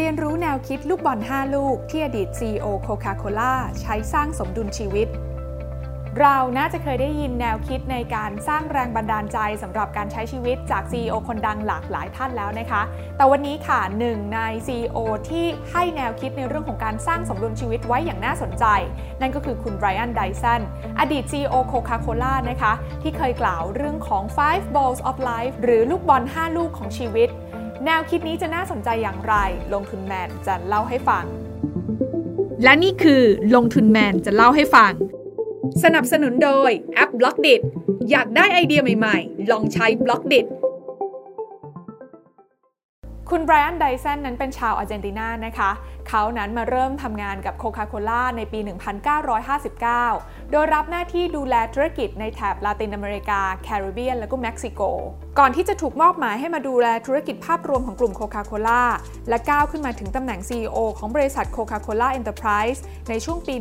เรียนรู้แนวคิดลูกบอล 5 ลูก ที่อดีต CEO Coca-Cola ใช้สร้างสมดุลชีวิต เราน่าจะเคยได้ยินแนวคิดในการสร้างแรงบันดาลใจสำหรับการใช้ชีวิตจาก CEO คนดังหลากหลายท่านแล้วนะคะ แต่วันนี้ค่ะหนึ่งใน CEO ที่ให้แนวคิดในเรื่องของการสร้างสมดุลชีวิตไว้อย่างน่าสนใจ นั่นก็คือคุณไบรอันไดสันอดีต CEO Coca-Cola นะคะ ที่เคยกล่าวเรื่องของ five balls of life หรือลูกบอล 5 ลูกของชีวิต แนวคิดนี้จะน่าสนใจอย่างไร ลงทุนแมนจะเล่าให้ฟัง และนี่คือลงทุนแมนจะเล่าให้ฟัง สนับสนุนโดยแอป Blockdit อยากได้ไอเดียใหม่ๆ ลองใช้ Blockdit คุณไบรอันไดสันนั้นเป็นชาวอาร์เจนตินานะคะ เขานั้นมาเริ่มทำงานกับโคคาโคล่าในปี 1959 โดยรับหน้าที่ดูแลธุรกิจในแถบลาตินอเมริกา แคริบเบียน และก็เม็กซิโก ก่อนที่จะถูกมอบหมายให้มาดูแลธุรกิจภาพรวมของกลุ่มโคคาโคล่าและก้าวขึ้นมาถึงตำแหน่ง CEO ของบริษัทโคคาโคล่าเอ็นเตอร์ไพรส์ในช่วงปี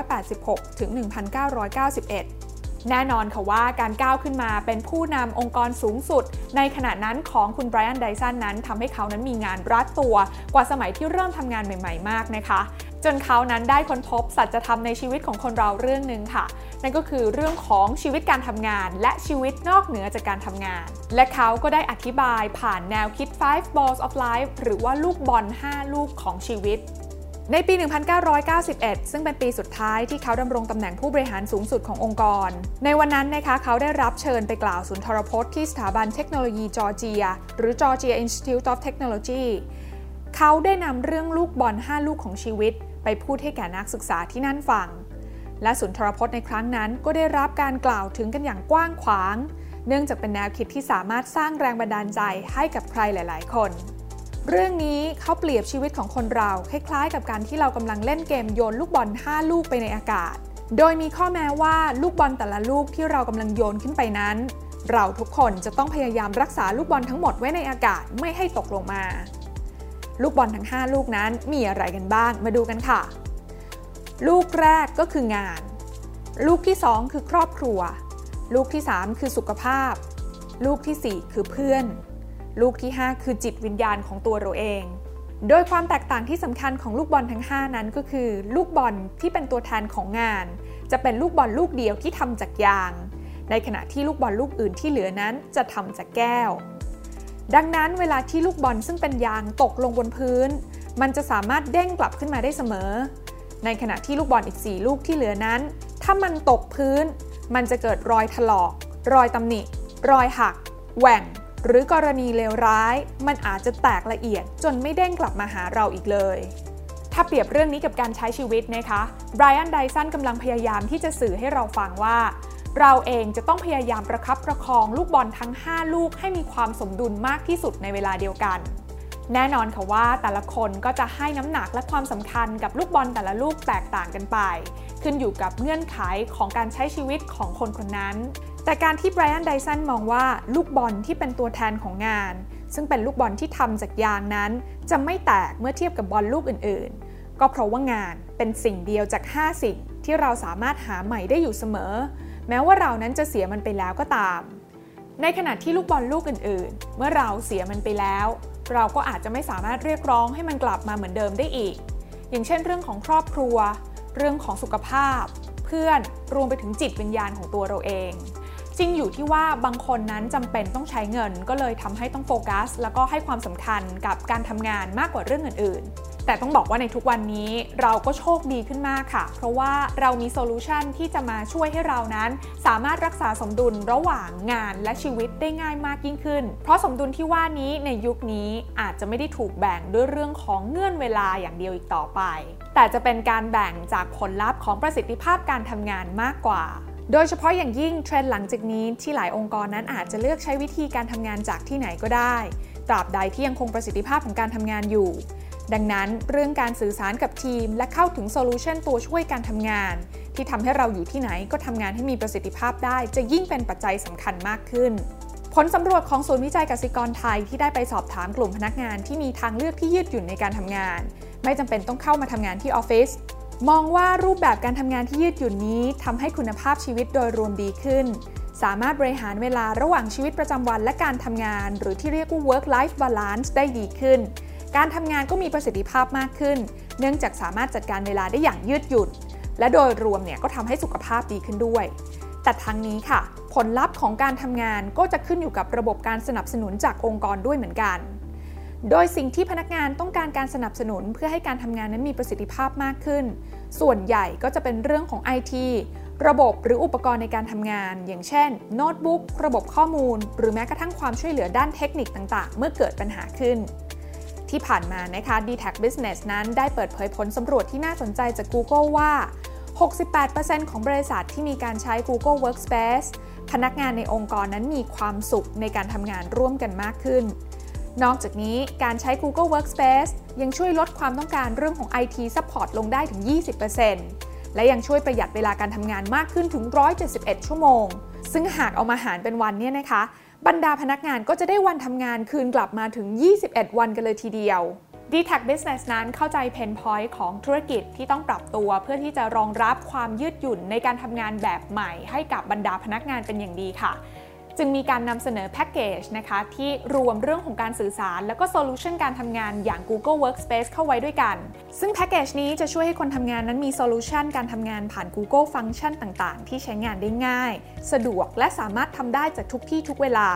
1986 ถึง 1991 แน่นอนค่ะว่าการก้าวขึ้นมาเป็นผู้นำองค์กรสูงสุด ในขณะนั้นของคุณไบรอันไดสันนั้นทำให้เขานั้นมีงานรัดตัวกว่าสมัยที่เริ่มทำงานใหม่ ๆ มากนะคะจนเขานั้นได้ค้นพบสัจธรรมในชีวิตของคนเราเรื่องหนึ่งค่ะ นั่นก็คือเรื่องของชีวิตการทำงาน และชีวิตนอกเหนือจากการทำงาน และเขาก็ได้อธิบายผ่านแนวคิด five balls of life หรือว่าลูกบอล 5 ลูกของชีวิต ในปี 1991 ซึ่งเป็นปีสุดท้ายที่เขาดำรงตำแหน่งผู้บริหารสูงสุดขององค์กร ในวันนั้นนะคะเขาได้รับเชิญไปกล่าวสุนทรพจน์ที่สถาบันเทคโนโลยีจอร์เจีย หรือ Georgia Institute of Technology เขาได้นำเรื่องลูกบอล 5 ลูกของชีวิต ไปพูดให้แก่นักศึกษาที่นั่นฟัง และสุนทรพจน์ในครั้งนั้นก็ได้รับการกล่าวถึงกันอย่างกว้างขวาง เนื่องจากเป็นแนวคิดที่สามารถสร้างแรงบันดาลใจให้กับใครหลาย ๆ คน เรื่องนี้เขาเปรียบชีวิตของคนเรา คล้ายๆ กับการที่เรากำลังเล่นเกมโยนลูกบอล 5 ลูกไปในอากาศ โดยมีข้อแม้ว่าลูกบอลแต่ละลูกที่เรากำลังโยนขึ้นไปนั้น เราทุกคนจะต้องพยายามรักษาลูกบอลทั้งหมดไว้ในอากาศไม่ให้ตกลงมา ลูกบอลทั้ง 5 ลูกนั้นมีอะไรกันบ้างมาดูกันค่ะ ลูกแรกก็คืองาน ลูกที่ 2 คือครอบครัว ลูกที่ 3 คือสุขภาพ ลูกที่ 4 คือเพื่อน ลูกที่ 5 คือจิตวิญญาณของตัวเราเอง โดยความแตกต่างที่สำคัญของลูกบอลทั้ง 5 นั้นก็คือ ลูกบอลที่เป็นตัวแทนของงาน จะเป็นลูกบอลลูกเดียวที่ทำจากยาง ในขณะที่ลูกบอลลูกอื่นที่เหลือนั้นจะทำจากแก้ว ดังนั้นเวลาที่ลูกบอลซึ่งเป็นยางตกลงบนพื้น มันจะสามารถเด้งกลับขึ้นมาได้เสมอ ในขณะที่ลูกบอลอีก 4 ลูกที่เหลือนั้น ถ้ามันตกพื้น มันจะเกิดรอยถลอก รอยตำหนิ รอยหัก แหว่ง หรือกรณีเลวร้าย มันอาจจะแตกละเอียดจนไม่เด้งกลับมาหาเราอีกเลย ถ้าเปรียบเรื่องนี้กับการใช้ชีวิตนะคะไบรอันไดสันกำลังพยายามที่จะสื่อให้เราฟังว่า เราเองจะต้องพยายามประคับประคองลูกบอลทั้ง 5 ลูกให้มีความสมดุลมากที่สุดในเวลาเดียวกันแน่นอนค่ะว่าแต่ละคนก็จะให้น้ำหนักและความสำคัญกับลูกบอลแต่ละลูกแตกต่างกันไป ขึ้นอยู่กับเงื่อนไขของการใช้ชีวิตของคนคนนั้น แต่การที่ไบรอันไดสันมองว่าลูกบอลที่เป็นตัวแทนของงาน ซึ่งเป็นลูกบอลที่ทำจากยางนั้น จะไม่แตกเมื่อเทียบกับบอลลูกอื่นๆ ก็เพราะว่างานเป็นสิ่งเดียวจาก 5 สิ่งที่เราสามารถหาใหม่ได้อยู่เสมอ แม้ว่าเรานั้นจะเสียมันไปแล้วก็ตาม ในขณะที่ลูกบอลลูกอื่นๆ เมื่อเราเสียมันไปแล้ว เราก็อาจจะไม่สามารถเรียกร้องให้มันกลับมาเหมือนเดิมได้อีก อย่างเช่น เรื่องของครอบครัว เรื่องของสุขภาพ เพื่อนรวมไปถึงจิตวิญญาณของตัวเราเอง จริงอยู่ที่ว่าบางคนนั้นจำเป็นต้องใช้เงิน ก็เลยทำให้ต้องโฟกัส แล้วก็ให้ความสำคัญกับการทำงานมากกว่าเรื่องอื่นๆ แต่ต้องบอกว่าในทุกวันนี้เราก็โชคดีขึ้นมากค่ะ เพราะว่าเรามีโซลูชันที่จะมาช่วยให้เรานั้น สามารถรักษาสมดุลระหว่างงานและชีวิตได้ง่ายมากยิ่งขึ้น เพราะสมดุลที่ว่านี้ในยุคนี้อาจจะไม่ได้ถูกแบ่งด้วยเรื่องของเงื่อนเวลาอย่างเดียวอีกต่อไป แต่จะเป็นการแบ่งจากผลลัพธ์ของประสิทธิภาพการทำงานมากกว่า โดยเฉพาะอย่างยิ่งเทรนด์หลังจากนี้ที่หลายองค์กรนั้นอาจจะเลือกใช้วิธีการทำงานจากที่ไหนก็ได้ ตราบใดที่ยังคงประสิทธิภาพของการทำงานอยู่ ดังนั้นเรื่องการสื่อสารกับทีม และเข้าถึงโซลูชันตัวช่วยการทำงาน ที่ทำให้เราอยู่ที่ไหนก็ทำงานให้มีประสิทธิภาพได้ จะยิ่งเป็นปัจจัยสำคัญมากขึ้นผลสำรวจของศูนย์วิจัยกสิกรไทยที่ได้ไปสอบถามกลุ่มพนักงานที่มีทางเลือกที่ยืดหยุ่นในการทำงาน ไม่จำเป็นต้องเข้ามาทำงานที่ออฟฟิศ มองว่ารูปแบบการทำงานที่ยืดหยุ่นนี้ทำให้คุณภาพชีวิตโดยรวมดีขึ้น สามารถบริหารเวลาระหว่างชีวิตประจำวันและการทำงาน หรือที่เรียกว่า work life balance ได้ดีขึ้น การทำงานก็มีประสิทธิภาพมากขึ้น เนื่องจากสามารถจัดการเวลาได้อย่างยืดหยุ่น และโดยรวมเนี่ยก็ทำให้สุขภาพดีขึ้นด้วย แต่ทั้งนี้ค่ะ ผลลัพธ์ของการทำงานก็จะขึ้นอยู่กับระบบการสนับสนุนจากองค์กรด้วยเหมือนกัน โดยสิ่งที่พนักงานต้องการการสนับสนุนเพื่อให้การทำงานนั้นมีประสิทธิภาพมากขึ้น ส่วนใหญ่ก็จะเป็นเรื่องของ IT ระบบหรืออุปกรณ์ในการทำงาน อย่างเช่น โน้ตบุ๊ก ระบบข้อมูล หรือแม้กระทั่งความช่วยเหลือด้านเทคนิคต่าง ๆ เมื่อเกิดปัญหาขึ้น ที่ผ่านมานะคะ d t a c Business นั้นได้เปิดเผยผลสำรวจที่น่าสนใจจาก Google ว่า 68%ของบริษัทที่มีการใช้ Google Workspace พนักงานในองค์กรนั้นมีความสุขในการทำงานร่วมกันมากขึ้น นอกจากนี้การใช้ Google Workspace ยังช่วยลดความต้องการเรื่องของ IT Support ลงได้ถึง 20%และยังช่วยประหยัดเวลาการทำงานมากขึ้นถึง 171 ชั่วโมง ซึ่งหากเอามาหารเป็นวันเนี่ยนะคะ บรรดาพนักงานก็จะได้วันทำงานคืนกลับมาถึง 21 วันกันเลยทีเดียว d t a c Business นั้นเข้าใจเพนพอยต์ของธุรกิจที่ต้องปรับตัว เพื่อที่จะรองรับความยืดหยุ่นในการทำงานแบบใหม่ ให้กับบรรดาพนักงานเป็นอย่างดีค่ะ จึงมีการนำเสนอแพ็กเกจนะคะที่รวมเรื่องของการสื่อสาร และก็โซลูชันการทำงานอย่าง Google Workspace เข้าไว้ด้วยกัน ซึ่งแพ็กเกจนี้จะช่วยให้คนทำงานนั้นมีโซลูชันการทำงานผ่าน Google ฟังก์ชันต่างๆ ที่ใช้งานได้ง่าย สะดวกและสามารถทำได้จากทุกที่ทุกเวลา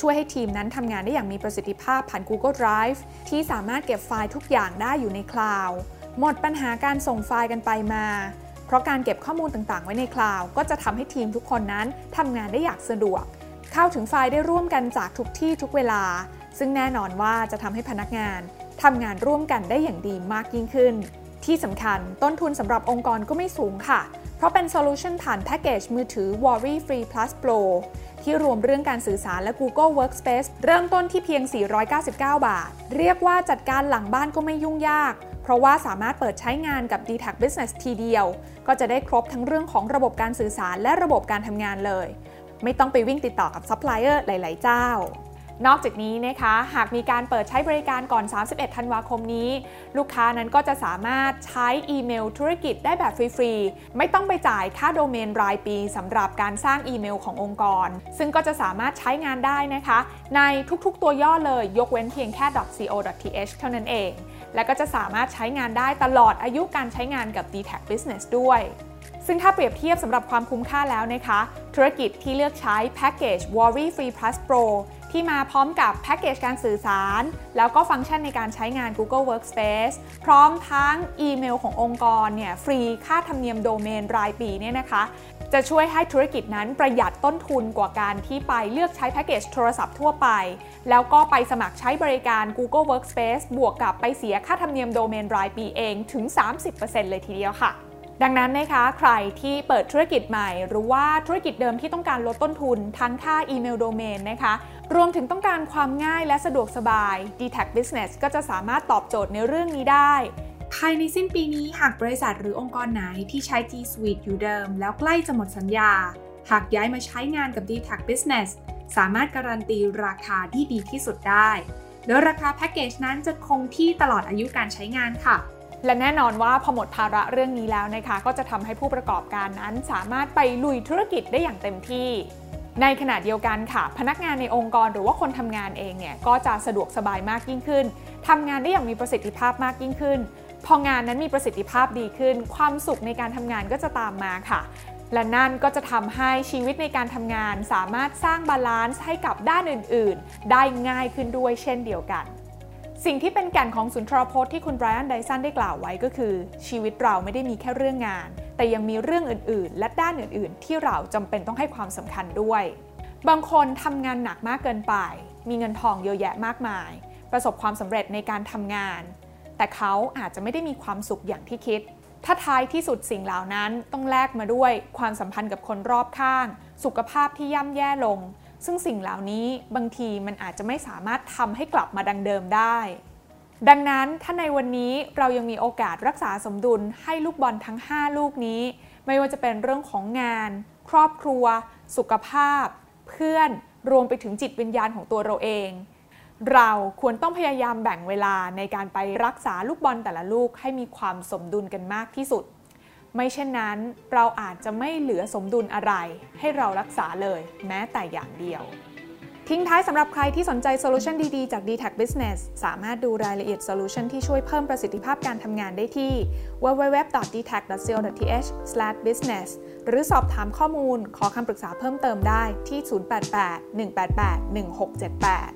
ช่วยให้ทีมนั้นทำงานได้อย่างมีประสิทธิภาพผ่าน Google Drive ที่สามารถเก็บไฟล์ทุกอย่างได้อยู่ในคลาวด์หมดปัญหาการส่งไฟล์กันไปมา เพราะการเก็บข้อมูลต่างๆ ไว้ในคลาวด์ก็จะทำให้ทีมทุกคนนั้นทำงานได้อย่างสะดวก เข้าถึงไฟล์ได้ร่วมกันจากทุกที่ทุกเวลา ซึ่งแน่นอนว่าจะทำให้พนักงานทำงานร่วมกันได้อย่างดีมากยิ่งขึ้น ที่สำคัญต้นทุนสำหรับองค์กรก็ไม่สูงค่ะ เพราะเป็นโซลูชันผ่านแพ็กเกจมือถือ Worry Free Plus Pro ที่รวมเรื่องการสื่อสารและ Google Workspace เริ่มต้นที่เพียง 499 บาท เรียกว่าจัดการหลังบ้านก็ไม่ยุ่งยาก เพราะว่าสามารถเปิดใช้งานกับ d t a c Business ทีเดียว ก็จะได้ครบทั้งเรื่องของระบบการสื่อสารและระบบการทำงานเลย ไม่ต้องไปวิ่งติดต่อกับซัพพลายเออร์หลาย ๆ เจ้านอกจากนี้นะคะ หากมีการเปิดใช้บริการก่อน 31 ธันวาคมนี้ ลูกค้านั้นก็จะสามารถใช้อีเมลธุรกิจได้แบบฟรีๆ ไม่ต้องไปจ่ายค่าโดเมนรายปีสำหรับการสร้างอีเมลขององค์กร ซึ่งก็จะสามารถใช้งานได้นะคะ ในทุกๆตัวย่อเลย ยกเว้นเพียงแค่ .co.th เท่านั้นเอง และก็จะสามารถใช้งานได้ตลอดอายุการใช้งานกับ d t a c Business ด้วย ซึ่งถ้าเปรียบเทียบสำหรับความคุ้มค่าแล้วนะคะ ธุรกิจที่เลือกใช้แพ็กเกจ Worry Free Plus Pro ที่มาพร้อมกับแพ็กเกจการสื่อสาร แล้วก็ฟังก์ชันในการใช้งาน Google Workspace พร้อมทั้งอีเมลขององค์กรเนี่ยฟรีค่าธรรมเนียมโดเมนรายปีเนี่ยนะคะ จะช่วยให้ธุรกิจนั้นประหยัดต้นทุนกว่าการที่ไปเลือกใช้แพ็กเกจโทรศัพท์ทั่วไป แล้วก็ไปสมัครใช้บริการ Google Workspace บวกกับไปเสียค่าธรรมเนียมโดเมนรายปีเองถึง 30%เลยทีเดียวค่ะ ดังนั้นนะคะใครที่เปิดธุรกิจใหม่ หรือว่าธุรกิจเดิมที่ต้องการลดต้นทุน ทั้งค่าอีเมลโดเมนนะคะรวมถึงต้องการความง่ายและสะดวกสบาย d t a c Business ก็จะสามารถตอบโจทย์ในเรื่องนี้ได้ ภายในสิ้นปีนี้หากบริษัทหรือองค์กรไหนที่ใช้ G Suite อยู่เดิม แล้วใกล้จะหมดสัญญา หากย้ายมาใช้งานกับ d t a c Business สามารถการันตีราคาที่ดีที่สุดได้ โดยราคาแพ็กเกจนั้นจะคงที่ตลอดอายุการใช้งานค่ะ และแน่นอนว่าพอหมดภาระเรื่องนี้แล้วนะคะ ก็จะทำให้ผู้ประกอบการนั้นสามารถไปลุยธุรกิจได้อย่างเต็มที่ในขณะเดียวกันค่ะ พนักงานในองค์กรหรือว่าคนทำงานเองเนี่ยก็จะสะดวกสบายมากยิ่งขึ้นทำงานได้อย่างมีประสิทธิภาพมากยิ่งขึ้น พองานนั้นมีประสิทธิภาพดีขึ้น ความสุขในการทำงานก็จะตามมาค่ะ และนั่นก็จะทำให้ชีวิตในการทำงานสามารถสร้าง balance ให้กับด้านอื่น ๆ ได้ง่ายขึ้นด้วยเช่นเดียวกัน สิ่งที่เป็นแก่นของสุนทรพจน์ที่คุณไบรอันไดสันได้กล่าวไว้ก็คือ ชีวิตเราไม่ได้มีแค่เรื่องงาน แต่ยังมีเรื่องอื่น ๆ และด้านอื่น ๆ ที่เราจำเป็นต้องให้ความสำคัญด้วย บางคนทำงานหนักมากเกินไป มีเงินทองเยอะแยะมากมาย ประสบความสำเร็จในการทำงาน แต่เขาอาจจะไม่ได้มีความสุขอย่างที่คิด ถ้าท้ายที่สุดสิ่งเหล่านั้นต้องแลกมาด้วยความสัมพันธ์กับคนรอบข้าง สุขภาพที่ย่ำแย่ลง ซึ่งสิ่งเหล่านี้บางทีมันอาจจะไม่สามารถทำให้กลับมาดังเดิมได้ ดังนั้นถ้าในวันนี้เรายังมีโอกาสรักษาสมดุลให้ลูกบอลทั้ง 5 ลูกนี้ ไม่ว่าจะเป็นเรื่องของงาน ครอบครัว สุขภาพ เพื่อนรวมไปถึงจิตวิญญาณของตัวเราเอง เราควรต้องพยายามแบ่งเวลาในการไปรักษาลูกบอลแต่ละลูกให้มีความสมดุลกันมากที่สุด ไม่เช่นนั้นเราอาจจะไม่เหลือสมดุลอะไร ให้เรารักษาเลยแม้แต่อย่างเดียว ทิ้งท้ายสำหรับใครที่สนใจโซลูชันดีๆ จาก d t a c Business สามารถดูรายละเอียดโซลูชันที่ช่วยเพิ่มประสิทธิภาพการทำงานได้ที่ www.dtac.co.th/business หรือสอบถามข้อมูลขอคำปรึกษาเพิ่มเติมได้ที่ 088-188-1678